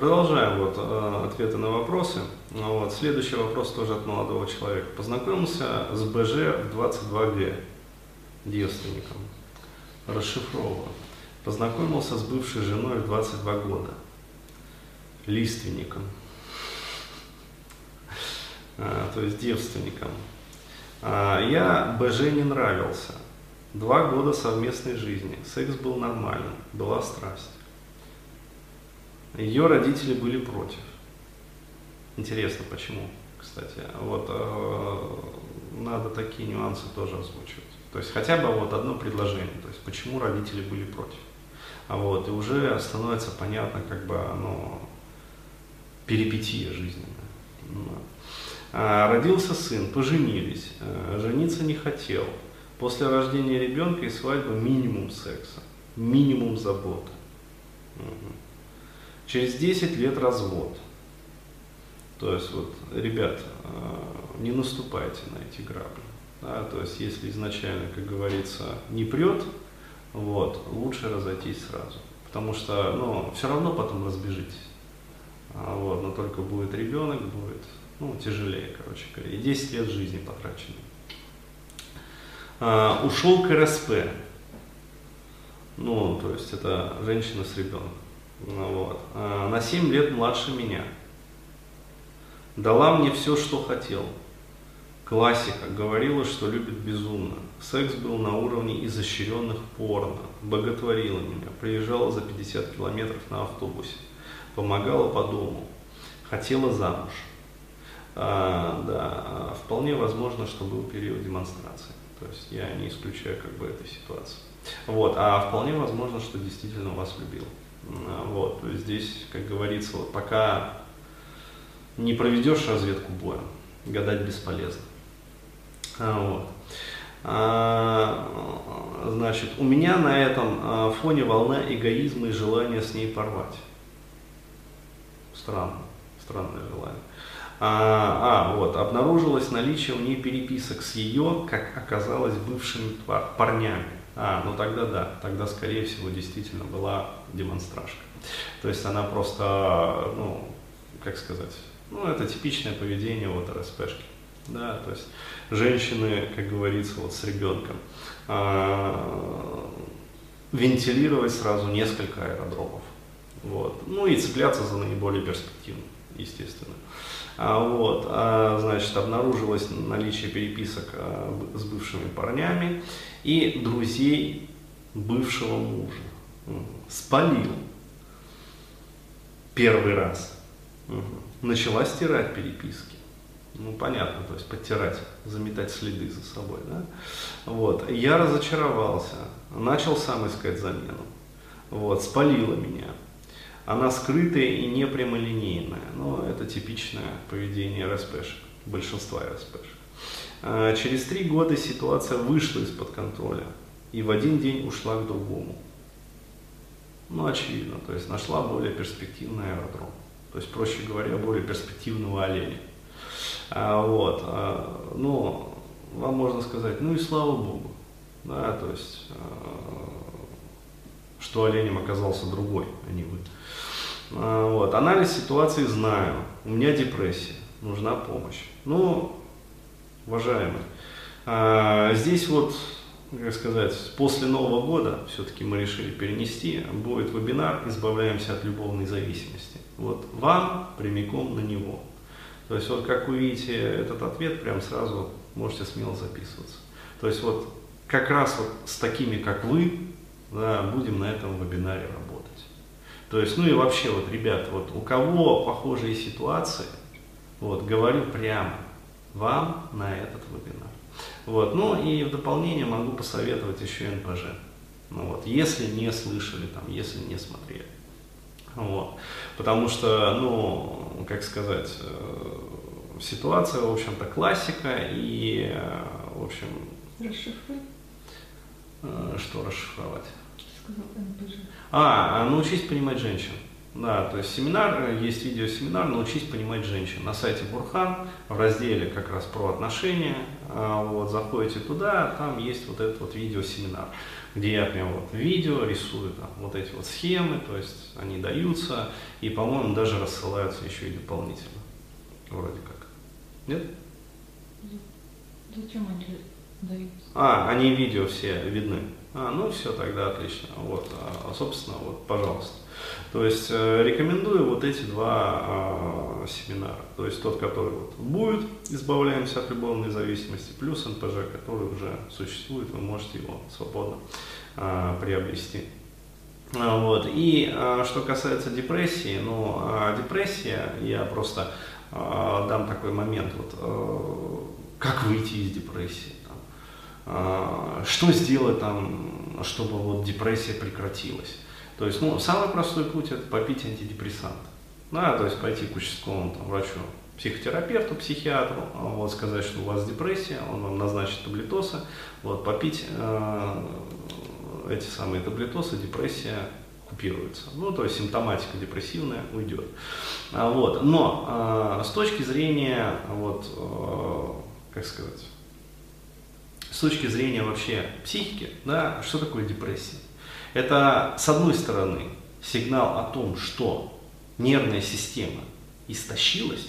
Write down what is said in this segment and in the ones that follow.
Продолжаем вот э, ответы на вопросы. Ну вот. Следующий вопрос тоже от молодого человека. Познакомился с БЖ в 22 г, девственником. Расшифровываю. Познакомился с бывшей женой в 22 года, лиственником, а, то есть девственником. А, я БЖ не нравился. Два года совместной жизни. Секс был нормальным, была страсть. Ее родители были против. Интересно, почему, кстати. Вот э, надо такие нюансы тоже озвучивать. То есть хотя бы вот одно предложение, то есть почему родители были против. А вот, и уже становится понятно, как бы, оно перипетия жизненная. Ну, а, родился сын, поженились, а, жениться не хотел. После рождения ребенка и свадьбы минимум секса, минимум заботы. Угу. Через 10 лет развод. То есть, вот, ребята, не наступайте на эти грабли. Да, то есть, если изначально, как говорится, не прет, вот, лучше разойтись сразу. Потому что, ну, все равно потом разбежитесь. А, вот, но только будет ребенок, будет, ну, тяжелее, короче говоря. И 10 лет жизни потрачены. А, ушел к РСП. Ну, то есть, это женщина с ребенком. Ну, вот. А, на 7 лет младше меня. Дала мне все, что хотел. Классика. Говорила, что любит безумно. Секс был на уровне изощренных порно. Боготворила меня. Приезжала за 50 километров на автобусе. Помогала по дому. Хотела замуж. А, да, вполне возможно, что был период демонстрации. То есть я не исключаю как бы этой ситуации. Вот, а вполне возможно, что действительно вас любил. А, вот, здесь, как говорится, вот пока не проведешь разведку боя, гадать бесполезно. А, вот. А, значит, у меня на этом фоне волна эгоизма и желания с ней порвать. Странно, странное желание. А, а, вот, обнаружилось наличие у нее переписок с ее, как оказалось, бывшими парнями. А, ну тогда да, тогда, скорее всего, действительно была демонстражка. То есть она просто, ну, как сказать, ну, это типичное поведение вот РСПшки. Да, то есть женщины, как говорится, вот с ребенком, а, вентилировать сразу несколько аэродромов. Вот. Ну и цепляться за наиболее перспективные, естественно. А, вот, а, значит, обнаружилось наличие переписок а, с бывшими парнями и друзей бывшего мужа. Спалил первый раз. Начала стирать переписки. Ну, понятно, то есть подтирать, заметать следы за собой, да. Вот. Я разочаровался, начал сам искать замену. Вот, спалила меня. Она скрытая и не прямолинейная. Но это типичное поведение РСПшек, большинства РСПшек. А, через три года ситуация вышла из-под контроля и в один день ушла к другому. Ну, очевидно, то есть нашла более перспективный аэродром. То есть, проще говоря, более перспективного оленя. А, вот, а, ну, вам можно сказать, ну и слава богу. Да, то есть, а, что оленем оказался другой, а не вы. А, вот, анализ ситуации знаю. У меня депрессия, нужна помощь. Ну, уважаемый, а, здесь вот как сказать, после Нового года все-таки мы решили перенести, будет вебинар «Избавляемся от любовной зависимости». Вот вам прямиком на него. То есть вот как увидите этот ответ, прям сразу можете смело записываться. То есть вот как раз вот с такими, как вы, да, будем на этом вебинаре работать. То есть, ну и вообще, вот, ребята, вот у кого похожие ситуации, вот, говорю прямо, вам на этот вебинар. Вот. Ну и в дополнение могу посоветовать еще НПЖ. Ну, вот, если не слышали, там, если не смотрели. Вот. Потому что, ну, как сказать, э, ситуация, в общем-то, классика и, э, в общем... Расшифруй. Э, что расшифровать? Сказал НПЖ. А, научись понимать женщин. Да, то есть семинар, есть видеосеминар «Научись понимать женщин» на сайте Бурхан, в разделе как раз про отношения, а, вот, заходите туда, там есть вот этот вот видеосеминар, где я прям вот видео рисую, там, вот эти вот схемы, то есть они даются, и, по-моему, даже рассылаются еще и дополнительно, вроде как. Нет? Зачем они даются? А, они видео все видны. А, ну все, тогда отлично. Вот, а, собственно, вот, пожалуйста. То есть э, рекомендую вот эти два э, семинара. То есть тот, который вот будет, избавляемся от любовной зависимости, плюс НПЖ, который уже существует, вы можете его свободно э, приобрести. А, вот. И э, что касается депрессии, ну, э, депрессия, я просто э, дам такой момент, вот, э, как выйти из депрессии. Э, что сделать там, чтобы вот депрессия прекратилась. То есть, ну, самый простой путь это попить антидепрессант. Да, то есть пойти к участковому там, врачу, психотерапевту, психиатру, а вот, сказать, что у вас депрессия, он вам назначит таблетосы, вот, попить э, эти самые таблетосы, депрессия купируется. Ну, то есть симптоматика депрессивная уйдет. А, вот. Но э, с точки зрения, вот, э, как сказать, с точки зрения вообще психики, да, что такое депрессия? Это, с одной стороны, сигнал о том, что нервная система истощилась,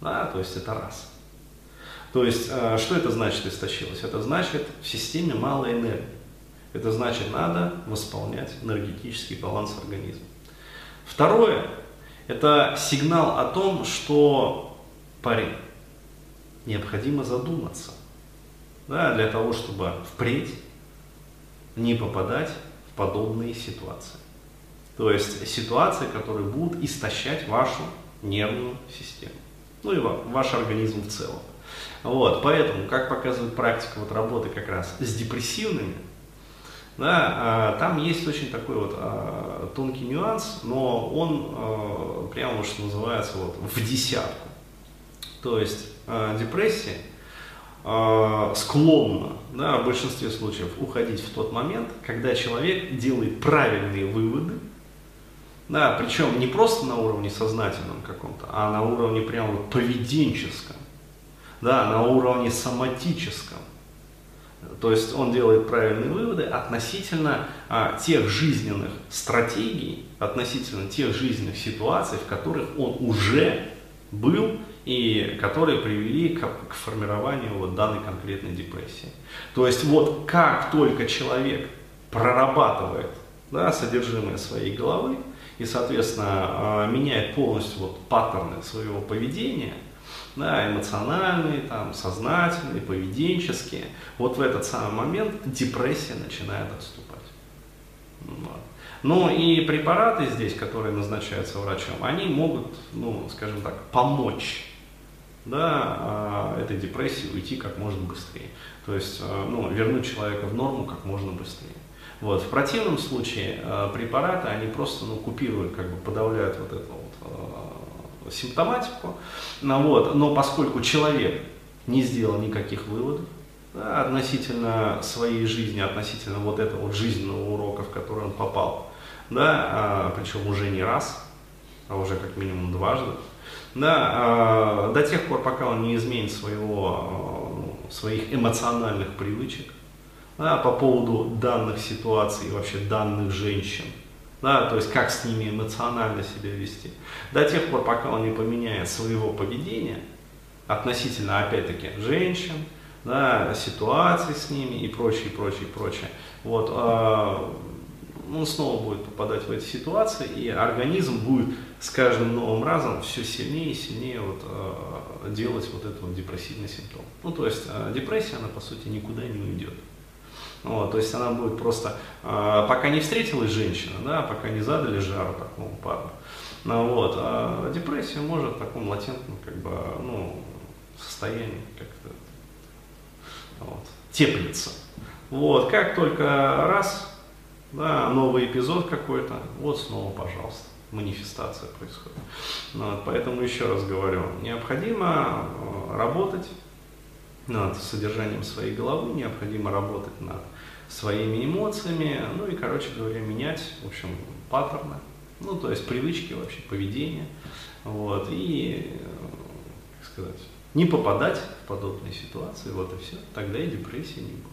да, то есть это раз. То есть, э, что это значит истощилась? Это значит, в системе мало энергии. Это значит, надо восполнять энергетический баланс организма. Второе, это сигнал о том, что парень, необходимо задуматься, да, для того, чтобы впредь не попадать подобные ситуации. То есть ситуации, которые будут истощать вашу нервную систему. Ну и ваш организм в целом. Вот, поэтому, как показывает практика вот работы как раз с депрессивными, да, а, там есть очень такой вот а, тонкий нюанс, но он а, прямо что называется вот в десятку. То есть депрессия э, склонна да, в большинстве случаев уходить в тот момент, когда человек делает правильные выводы, да, причем не просто на уровне сознательном каком-то, а на уровне прямо поведенческом, да, на уровне соматическом. То есть он делает правильные выводы относительно а, тех жизненных стратегий, относительно тех жизненных ситуаций, в которых он уже был и которые привели к, к формированию вот данной конкретной депрессии. То есть вот как только человек прорабатывает да, содержимое своей головы и, соответственно, а, меняет полностью вот паттерны своего поведения, да, эмоциональные, там, сознательные, поведенческие, вот в этот самый момент депрессия начинает отступать. Вот. Ну и препараты здесь, которые назначаются врачом, они могут, ну, скажем так, помочь да, а, этой депрессии уйти как можно быстрее. То есть а, ну, вернуть человека в норму как можно быстрее. Вот. В противном случае а, препараты, они просто ну, купируют, как бы подавляют вот эту вот, симптоматику. Ну, вот. Но поскольку человек не сделал никаких выводов, да, относительно своей жизни, относительно вот этого вот жизненного урока, в который он попал, да, а, причем уже не раз, а уже как минимум дважды, да, а, до тех пор, пока он не изменит своего, а, своих эмоциональных привычек да, по поводу данных ситуаций и вообще данных женщин, да, то есть как с ними эмоционально себя вести, до тех пор, пока он не поменяет своего поведения относительно, опять-таки, женщин, да, ситуаций с ними и прочее, прочее, прочее, вот, а, он снова будет попадать в эти ситуации, и организм будет с каждым новым разом все сильнее и сильнее вот, э, делать вот этот вот депрессивный симптом. Ну, то есть э, депрессия, она по сути никуда не уйдет. Вот, то есть она будет просто, э, пока не встретилась женщина, да, пока не задали жару такому парню, ну, вот, а депрессия может в таком латентном как бы, ну, состоянии как-то вот, теплиться. Вот, как только раз, да, новый эпизод какой-то, вот снова, пожалуйста манифестация происходит. Ну, вот, поэтому еще раз говорю, необходимо э, работать над содержанием своей головы, необходимо работать над своими эмоциями, ну и, короче говоря, менять, в общем, паттерны, Ну, то есть привычки вообще, поведения. Вот, и, э, как сказать, не попадать в подобные ситуации, вот и все. Тогда и депрессии не будет.